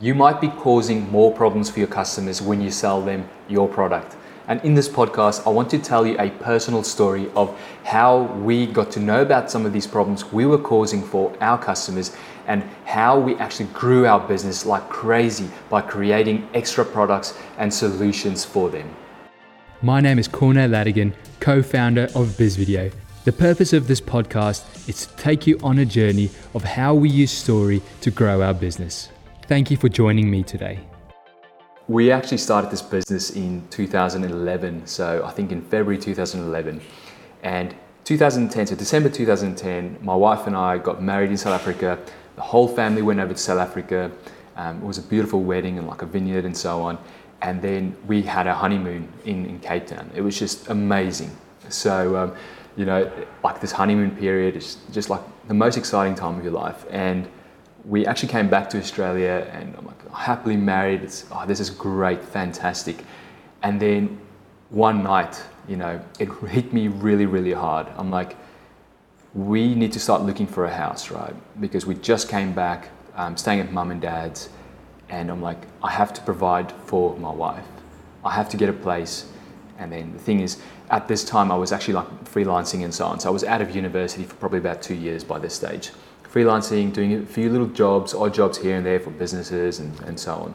You might be causing more problems for your customers when you sell them your product. And in this podcast, I want to tell you a personal story of how we got to know about some of these problems we were causing for our customers and how we actually grew our business like crazy by creating extra products and solutions for them. My name is Cornell Lategan, co founder of BizVideo. The purpose of this podcast is to take you on a journey of how we use story to grow our business. Thank you for joining me today. We actually started this business in 2011, so I think in February 2011. And 2010, so December 2010, my wife and I got married in South Africa. The whole family went over to South Africa. Um, it was a beautiful wedding and like a vineyard and so on. And then we had a honeymoon in, in Cape Town. It was just amazing. So, um, you know, like this honeymoon period is just like the most exciting time of your life. And we actually came back to Australia and I'm like happily married. It's, oh, this is great, fantastic. And then one night, you know, it hit me really, really hard. I'm like, we need to start looking for a house, right? Because we just came back, um, staying at mum and dad's, and I'm like, I have to provide for my wife. I have to get a place. And then the thing is, at this time, I was actually like freelancing and so on. So I was out of university for probably about two years by this stage freelancing, doing a few little jobs, odd jobs here and there for businesses and, and so on.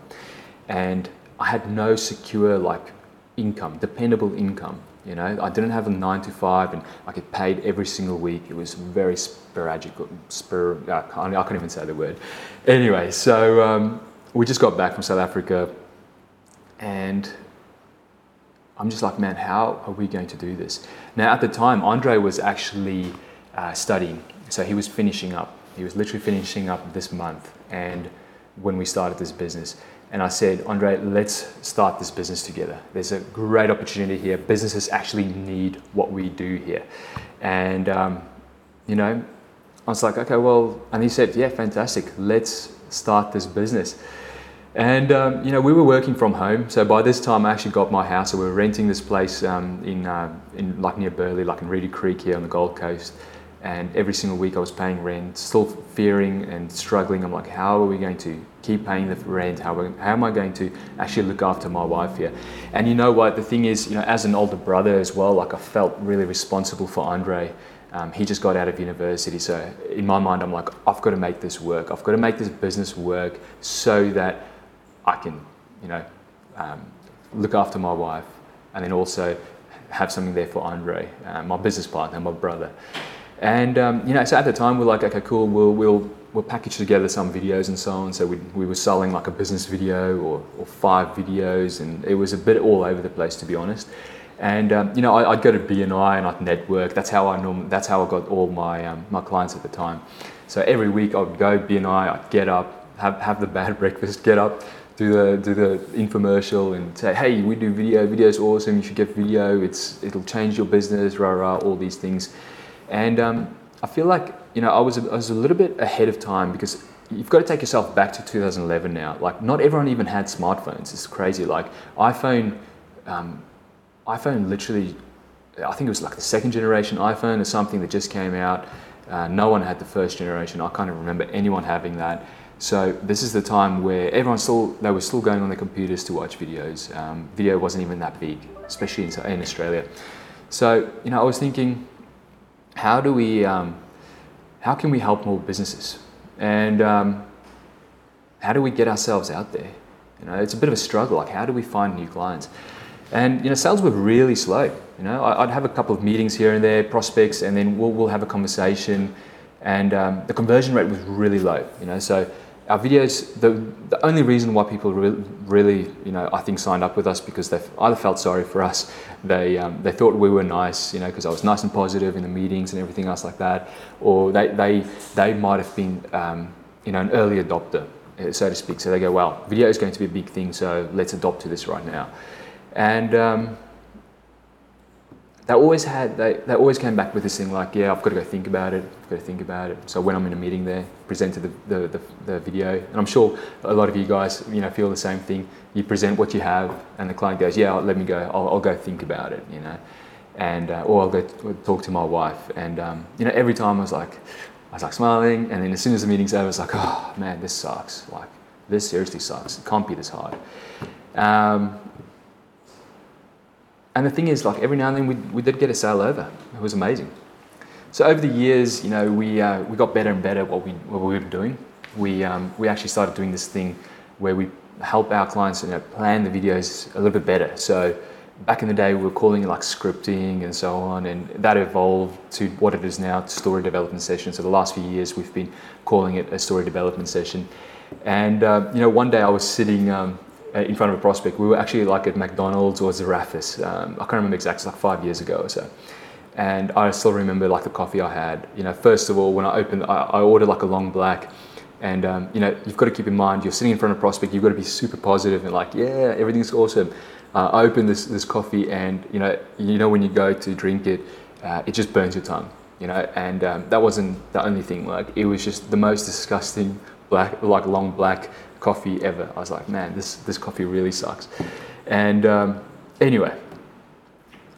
And I had no secure like income, dependable income. You know, I didn't have a nine to five, and I get paid every single week. It was very sporadic. Spur, I, can't, I can't even say the word. Anyway, so um, we just got back from South Africa, and I'm just like, man, how are we going to do this? Now, at the time, Andre was actually uh, studying, so he was finishing up he was literally finishing up this month, and when we started this business, and I said, Andre, let's start this business together. There's a great opportunity here. Businesses actually need what we do here, and um, you know, I was like, okay, well, and he said, yeah, fantastic. Let's start this business. And um, you know, we were working from home. So by this time, I actually got my house. So we were renting this place um, in, uh, in like near Burleigh, like in Reedy Creek here on the Gold Coast and every single week I was paying rent, still fearing and struggling. I'm like, how are we going to keep paying the rent? How, how am I going to actually look after my wife here? And you know what? The thing is, you know, as an older brother as well, like I felt really responsible for Andre. Um, he just got out of university, so in my mind, I'm like, I've got to make this work. I've got to make this business work so that I can, you know, um, look after my wife, and then also have something there for Andre, uh, my business partner, my brother. And um, you know, so at the time we're like, okay, cool, we'll we'll we'll package together some videos and so on. So we, we were selling like a business video or, or five videos, and it was a bit all over the place to be honest. And um, you know, I, would go to BNI and I'd network. That's how I norm- That's how I got all my um, my clients at the time. So every week I would go BNI. I'd get up, have have the bad breakfast, get up, do the do the infomercial, and say, hey, we do video. Video's awesome. You should get video. It's it'll change your business. Rah rah. All these things. And um, I feel like you know I was a, I was a little bit ahead of time because you've got to take yourself back to 2011 now. Like not everyone even had smartphones. It's crazy. Like iPhone, um, iPhone literally, I think it was like the second generation iPhone or something that just came out. Uh, no one had the first generation. I can't remember anyone having that. So this is the time where everyone still they were still going on their computers to watch videos. Um, video wasn't even that big, especially in, in Australia. So you know I was thinking how do we, um, how can we help more businesses? And um, how do we get ourselves out there? You know, it's a bit of a struggle. Like, how do we find new clients? And you know, sales were really slow. You know, I'd have a couple of meetings here and there, prospects, and then we'll, we'll have a conversation. And um, the conversion rate was really low. You know, so our videos, the, the only reason why people re- really, you know, I think signed up with us because they either felt sorry for us, they, um, they thought we were nice, you know, because I was nice and positive in the meetings and everything else like that, or they, they, they might have been, um, you know, an early adopter, uh, so to speak. So they go, well, video is going to be a big thing, so let's adopt to this right now. And um, they always had they, they always came back with this thing like yeah I've got to go think about it I've got to think about it so when I'm in a meeting there presented the, the, the, the, video and I'm sure a lot of you guys you know feel the same thing you present what you have and the client goes yeah let me go I'll, I'll go think about it you know and uh, or I'll go talk to my wife and um, you know every time I was like I was like smiling and then as soon as the meeting's over it's like oh man this sucks like this seriously sucks. It can't be this hard. Um, and the thing is, like every now and then we, we did get a sale over. It was amazing. So over the years, you know, we, uh, we got better and better at what we, what we were doing. We, um, we actually started doing this thing where we help our clients you know, plan the videos a little bit better. So back in the day, we were calling it like scripting and so on, and that evolved to what it is now, story development session. So the last few years, we've been calling it a story development session. And uh, you know, one day I was sitting um, in front of a prospect. We were actually like at McDonald's or Zarraffa's. Um, I can't remember exactly, like five years ago or so. And I still remember like the coffee I had. You know, first of all, when I opened, I, I ordered like a long black. And um, you know, you've got to keep in mind, you're sitting in front of a prospect. You've got to be super positive and like, yeah, everything's awesome uh, I opened this, this coffee and you know you know when you go to drink it uh, it just burns your tongue you know and um, that wasn't the only thing like it was just the most disgusting black like long black coffee ever I was like man this this coffee really sucks and um, anyway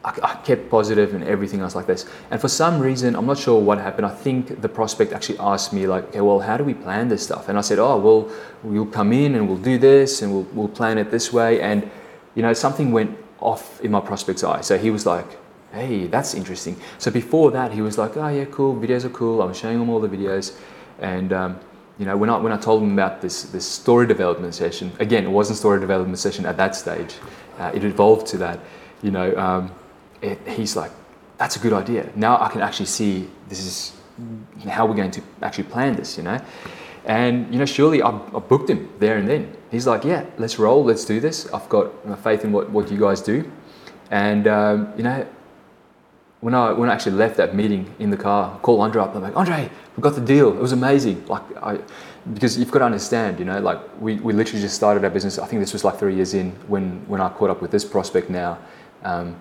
I, I, kept positive and everything else like this and for some reason I'm not sure what happened I think the prospect actually asked me like okay well how do we plan this stuff and I said oh well we'll come in and we'll do this and we'll, we'll plan it this way and you know, something went off in my prospect's eye. So he was like, hey, that's interesting. So before that, he was like, oh, yeah, cool, videos are cool. I was showing him all the videos. And, um, you know, when I, when I told him about this, this story development session, again, it wasn't story development session at that stage. Uh, it evolved to that. You know, um, it, he's like, that's a good idea. Now I can actually see this is how we're going to actually plan this, you know. And, you know, surely I, I booked him there and then he's like, yeah, let's roll, let's do this. I've got my faith in what, what you guys do. And, um, you know, when I, when I actually left that meeting in the car, I called Andre up. I'm like, Andre, we got the deal. It was amazing. Like, I, because you've got to understand, you know, like we, we literally just started our business. I think this was like three years in when, when I caught up with this prospect now. Um,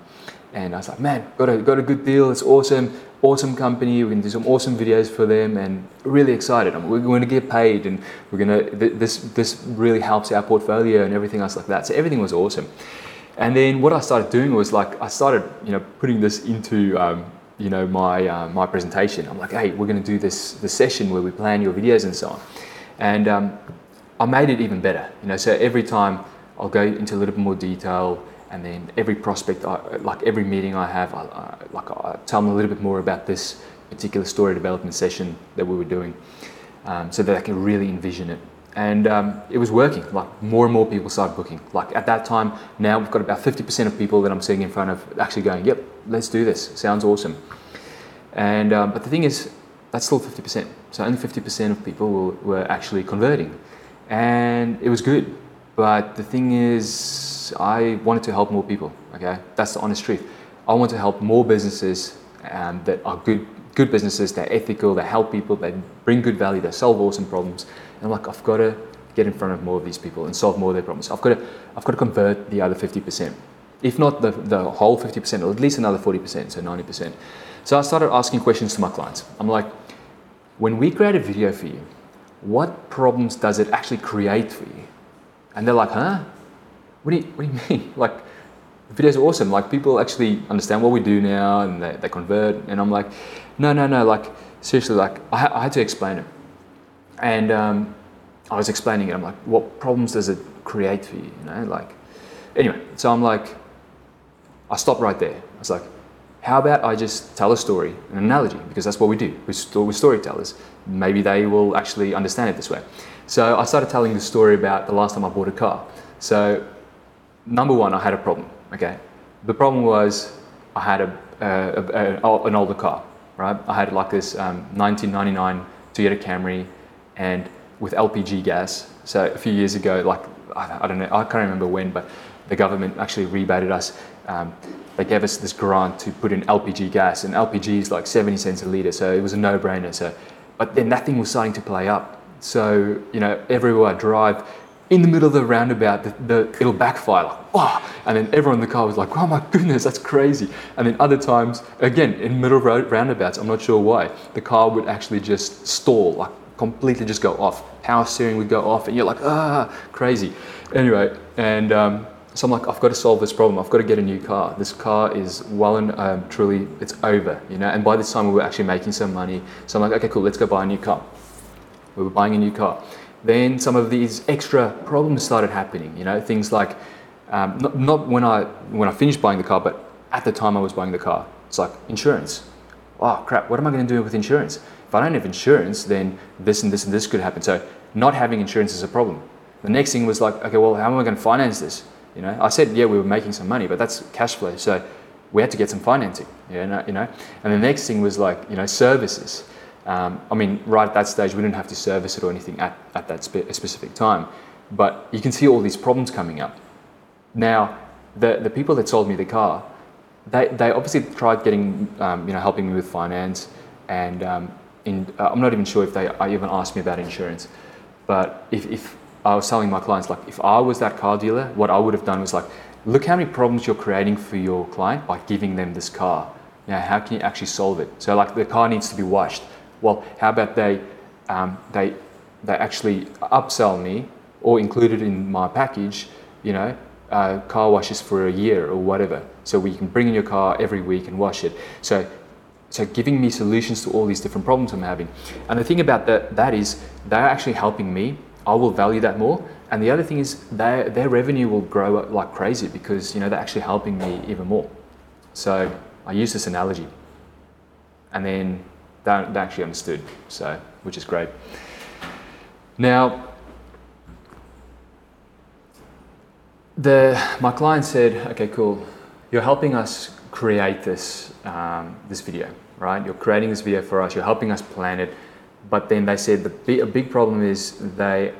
and I was like, man, got a, got a good deal. It's awesome awesome company. We can do some awesome videos for them, and really excited. we're going to get paid, and we're going to. This this really helps our portfolio and everything else like that. So everything was awesome. And then what I started doing was like I started, you know, putting this into, um, you know, my uh, my presentation. I'm like, hey, we're going to do this the session where we plan your videos and so on. And um, I made it even better. You know, so every time I'll go into a little bit more detail and then every prospect, I, like every meeting I have, I, I, like I tell them a little bit more about this particular story development session that we were doing, um, so that I can really envision it. And um, it was working. Like more and more people started booking. Like at that time, now we've got about 50% of people that I'm seeing in front of actually going, "Yep, let's do this. Sounds awesome." And um, but the thing is, that's still 50%. So only 50% of people were, were actually converting, and it was good. But the thing is, I wanted to help more people. Okay, that's the honest truth. I want to help more businesses um, that are good, good businesses. They're ethical. They help people. They bring good value. They solve awesome problems. And I'm like, I've got to get in front of more of these people and solve more of their problems. I've got to, I've got to convert the other 50%, if not the, the whole 50%, or at least another 40%, so 90%. So I started asking questions to my clients. I'm like, when we create a video for you, what problems does it actually create for you? And they're like, huh? what do you, what do you mean? Like, videos are awesome. Like, people actually understand what we do now and they, they convert. And I'm like, no, no, no. Like, seriously, like, I, I had to explain it. And um, I was explaining it. I'm like, what problems does it create for you? You know, like, anyway, so I'm like, I stopped right there. I was like, how about I just tell a story, an analogy, because that's what we do. We're, we're storytellers. Maybe they will actually understand it this way. So I started telling the story about the last time I bought a car. So number one, I had a problem. Okay, the problem was I had a, a, a, an older car, right? I had like this um, 1999 Toyota Camry, and with LPG gas. So a few years ago, like I, don't know, I can't remember when, but the government actually rebated us. Um, they gave us this grant to put in LPG gas, and LPG is like 70 cents a liter, so it was a no-brainer. So, but then that thing was starting to play up. So you know, everywhere I drive, in the middle of the roundabout, the, the, it'll backfire, like, oh, and then everyone in the car was like, oh my goodness, that's crazy. And then other times, again, in middle road roundabouts, I'm not sure why, the car would actually just stall, like completely just go off. Power steering would go off, and you're like, ah, crazy. Anyway, and um, so I'm like, I've got to solve this problem. I've got to get a new car. This car is well and um, truly, it's over, you know. And by this time, we were actually making some money. So I'm like, okay, cool, let's go buy a new car. We were buying a new car then some of these extra problems started happening. You know, things like um, not, not when I when I finished buying the car, but at the time I was buying the car. It's like insurance. Oh crap! What am I going to do with insurance? If I don't have insurance, then this and this and this could happen. So not having insurance is a problem. The next thing was like, okay, well, how am I going to finance this? You know, I said, yeah, we were making some money, but that's cash flow. So we had to get some financing. You know, you know. And the next thing was like, you know, services. Um, I mean, right at that stage, we didn't have to service it or anything at, at that spe- specific time. But you can see all these problems coming up. Now, the, the people that sold me the car, they, they obviously tried getting, um, you know, helping me with finance. And um, in, uh, I'm not even sure if they even asked me about insurance. But if, if I was telling my clients, like, if I was that car dealer, what I would have done was like, look how many problems you're creating for your client by giving them this car. Now, how can you actually solve it? So, like, the car needs to be washed well, how about they, um, they, they actually upsell me or include it in my package, you know, uh, car washes for a year or whatever. So we can bring in your car every week and wash it. So, so giving me solutions to all these different problems I'm having. And the thing about that, that is they're actually helping me. I will value that more. And the other thing is their, their revenue will grow like crazy because, you know, they're actually helping me even more. So I use this analogy. And then they, actually understood, so which is great. Now, the my client said, "Okay, cool. You're helping us create this um, this video, right? You're creating this video for us. You're helping us plan it." But then they said the big, a big problem is they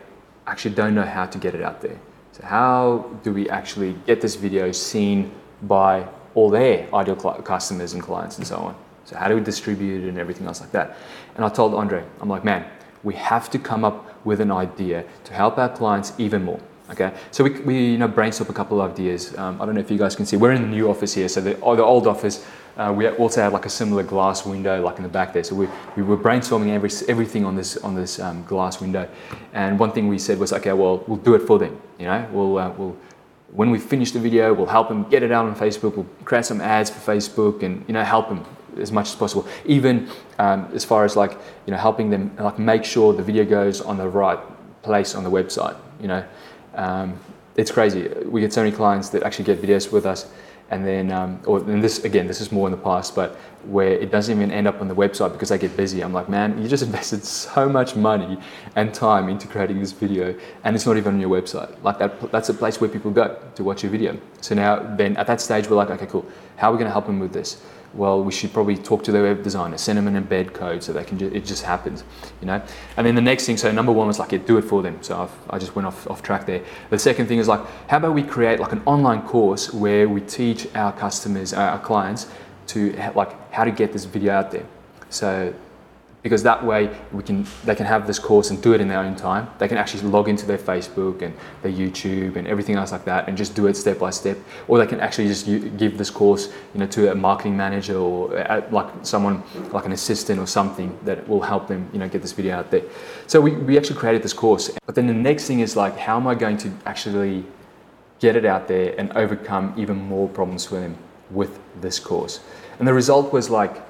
actually don't know how to get it out there. So how do we actually get this video seen by all their ideal customers and clients and so on? So how do we distribute it and everything else like that? And I told Andre, I'm like, man, we have to come up with an idea to help our clients even more. Okay, so we, we you know brainstorm a couple of ideas. Um, I don't know if you guys can see. We're in the new office here, so the, the old office. Uh, we also had like a similar glass window, like in the back there. So we, we were brainstorming every, everything on this on this um, glass window. And one thing we said was, okay, well, we'll do it for them. You know, we'll uh, we'll when we finish the video, we'll help them get it out on Facebook. We'll create some ads for Facebook, and you know, help them as much as possible. Even um, as far as like you know helping them like make sure the video goes on the right place on the website. You know, um, it's crazy. We get so many clients that actually get videos with us, and then um, or and this again, this is more in the past, but where it doesn't even end up on the website because they get busy. I'm like, man, you just invested so much money and time into creating this video, and it's not even on your website. Like that, that's a place where people go to watch your video. So now, then at that stage, we're like, okay, cool. How are we going to help them with this? Well, we should probably talk to the web designer, send them an embed code so they can. Ju- it just happens, you know. And then the next thing, so number one was like, yeah, do it for them. So I've, i just went off off track there. The second thing is like, how about we create like an online course where we teach our customers, uh, our clients, to like how to get this video out there. So because that way we can they can have this course and do it in their own time. They can actually log into their facebook and their youtube and everything else like that and just do it step by step. Or they can actually just give this course you know to a marketing manager or like someone like an assistant or something that will help them you know get this video out there. So we, we actually created this course. But then the next thing is like how am i going to actually get it out there and overcome even more problems for them with this course? And the result was like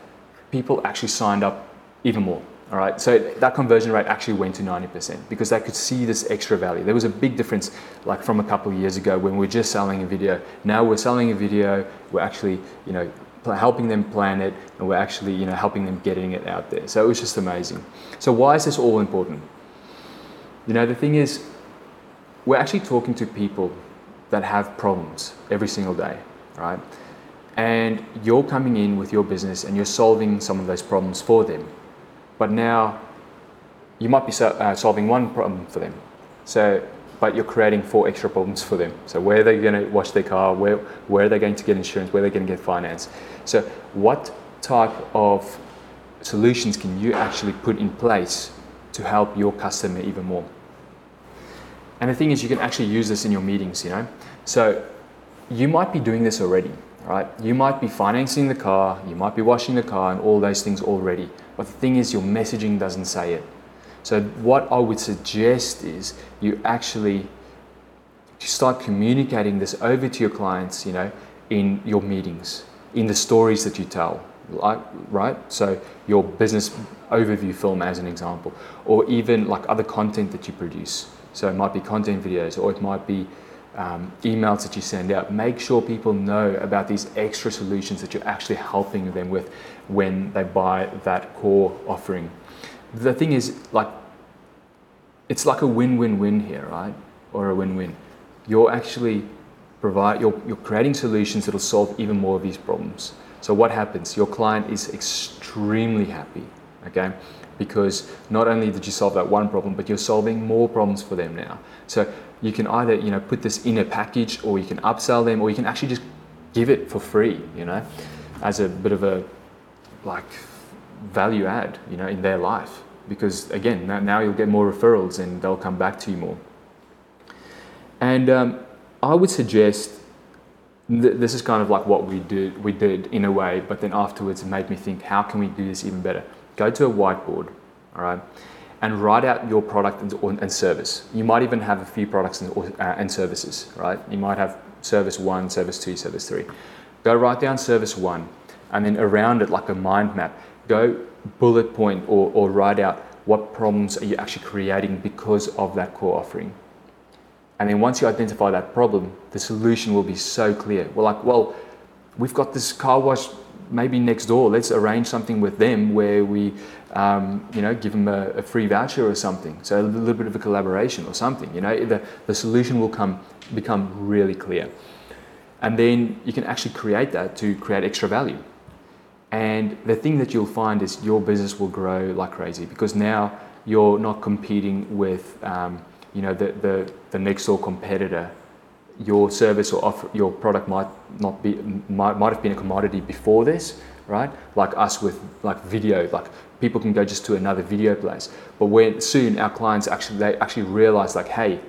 people actually signed up even more. All right, so that conversion rate actually went to 90% because they could see this extra value. There was a big difference, like from a couple of years ago when we were just selling a video. Now we're selling a video, we're actually, you know, helping them plan it, and we're actually, you know, helping them getting it out there. So it was just amazing. So why is this all important? You know, the thing is, we're actually talking to people that have problems every single day, right? And you're coming in with your business and you're solving some of those problems for them but now you might be uh, solving one problem for them. So, but you're creating four extra problems for them. So where are they going to wash their car? Where, where are they going to get insurance? Where are they going to get finance? So what type of solutions can you actually put in place to help your customer even more? And the thing is, you can actually use this in your meetings, you know? So you might be doing this already, right? You might be financing the car, you might be washing the car, and all those things already. But the thing is, your messaging doesn't say it. So, what I would suggest is you actually start communicating this over to your clients, you know, in your meetings, in the stories that you tell, right? So your business overview film, as an example, or even like other content that you produce. So it might be content videos, or it might be um, emails that you send out. Make sure people know about these extra solutions that you're actually helping them with when they buy that core offering. The thing is, like, it's like a win-win-win here, right? Or a win-win. You're actually provide you're, you're creating solutions that'll solve even more of these problems. So what happens? Your client is extremely happy, okay? Because not only did you solve that one problem, but you're solving more problems for them now. So you can either you know put this in a package, or you can upsell them, or you can actually just give it for free, you know, as a bit of a like value add, you know, in their life. Because again, now you'll get more referrals and they'll come back to you more. And um, I would suggest th- this is kind of like what we did, we did in a way, but then afterwards it made me think, how can we do this even better? Go to a whiteboard, all right, and write out your product and, and service. You might even have a few products and, uh, and services, right? You might have service one, service two, service three. Go write down service one, and then around it, like a mind map, go bullet point or, or write out what problems are you actually creating because of that core offering. And then once you identify that problem, the solution will be so clear. We're like, well, we've got this car wash maybe next door. Let's arrange something with them where we, um, you know, give them a, a, free voucher or something. So a little bit of a collaboration or something. You know, the, the solution will come become really clear. And then you can actually create that to create extra value. And the thing that you'll find is your business will grow like crazy because now you're not competing with um, you know, the, the, the next door competitor, your service or offer, your product might not be, might, might have been a commodity before this, right? Like us with like video, like people can go just to another video place. But when soon our clients actually, they actually realize like, hey,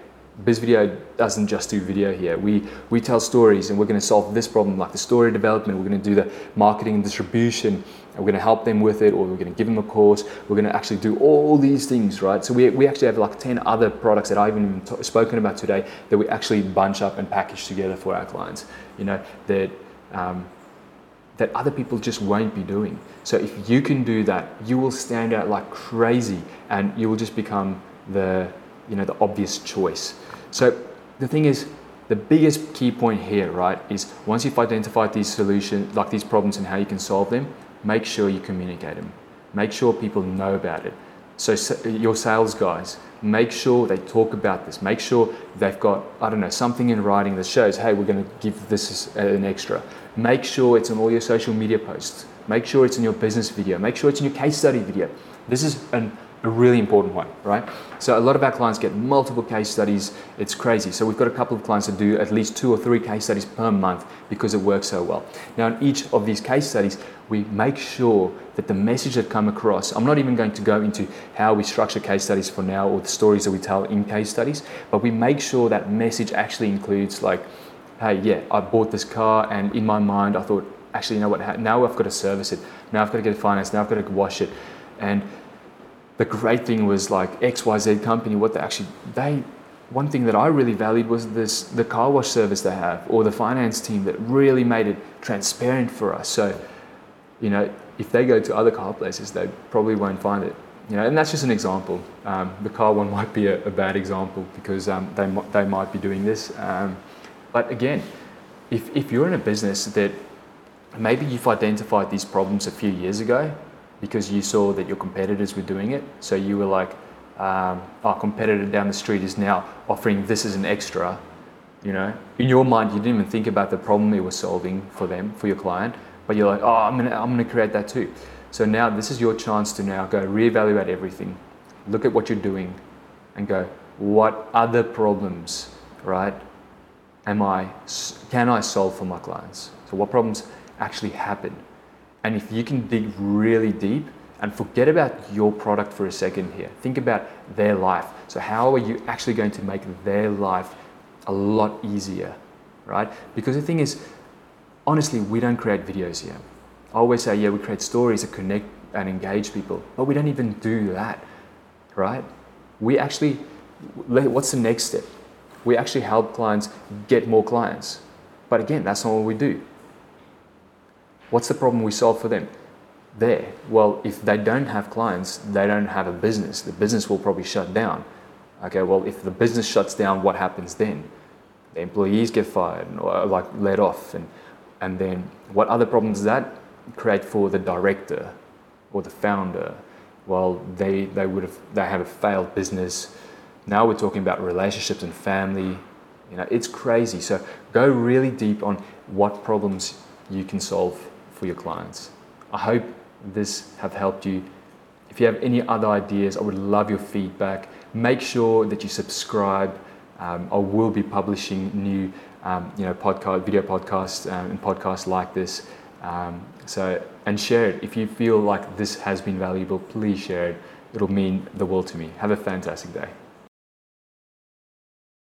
BizVideo doesn't just do video here. We, we tell stories and we're going to solve this problem, like the story development. We're going to do the marketing and distribution. And we're going to help them with it, or we're going to give them a course. We're going to actually do all these things, right? So we, we actually have like 10 other products that I haven't even t- spoken about today that we actually bunch up and package together for our clients, you know, that, um, that other people just won't be doing. So if you can do that, you will stand out like crazy and you will just become the, you know, the obvious choice. So the thing is, the biggest key point here, right, is once you've identified these solutions, like these problems and how you can solve them, make sure you communicate them. Make sure people know about it. So your sales guys, make sure they talk about this. Make sure they've got, I don't know, something in writing that shows, hey, we're going to give this an extra. Make sure it's on all your social media posts. Make sure it's in your business video. Make sure it's in your case study video. This is an a really important one, right? So a lot of our clients get multiple case studies. It's crazy. So we've got a couple of clients that do at least two or three case studies per month because it works so well. Now, in each of these case studies, we make sure that the message that come across, I'm not even going to go into how we structure case studies for now or the stories that we tell in case studies, but we make sure that message actually includes like, hey, yeah, I bought this car and in my mind I thought, actually, you know what, now I've got to service it. Now I've got to get it financed. Now I've got to wash it. And the great thing was like XYZ company, what they actually, they, one thing that I really valued was this, the car wash service they have or the finance team that really made it transparent for us. So, you know, if they go to other car places, they probably won't find it. You know, and that's just an example. Um, the car one might be a, a bad example because um, they, they might be doing this. Um, but again, if, if you're in a business that maybe you've identified these problems a few years ago because you saw that your competitors were doing it. So you were like, um, our competitor down the street is now offering this as an extra. You know, in your mind, you didn't even think about the problem it was solving for them, for your client, but you're like, oh, I'm gonna, I'm gonna create that too. So now this is your chance to now go reevaluate everything, look at what you're doing, and go, what other problems, right? Am I, can I solve for my clients? So what problems actually happen? And if you can dig really deep and forget about your product for a second here, think about their life. So, how are you actually going to make their life a lot easier, right? Because the thing is, honestly, we don't create videos here. I always say, yeah, we create stories that connect and engage people, but we don't even do that, right? We actually, what's the next step? We actually help clients get more clients. But again, that's not what we do. What's the problem we solve for them? there. Well, if they don't have clients, they don't have a business. The business will probably shut down. Okay, well, if the business shuts down, what happens then? The employees get fired or uh, like let off, and and then what other problems does that create for the director or the founder? Well, they they would have they have a failed business. Now we're talking about relationships and family. You know, it's crazy. So go really deep on what problems you can solve for your clients. I hope this have helped you. If you have any other ideas, I would love your feedback. Make sure that you subscribe. Um, I will be publishing new, um, you know, podcast, video podcasts, um, and podcasts like this. Um, so and share it if you feel like this has been valuable. Please share it. It'll mean the world to me. Have a fantastic day.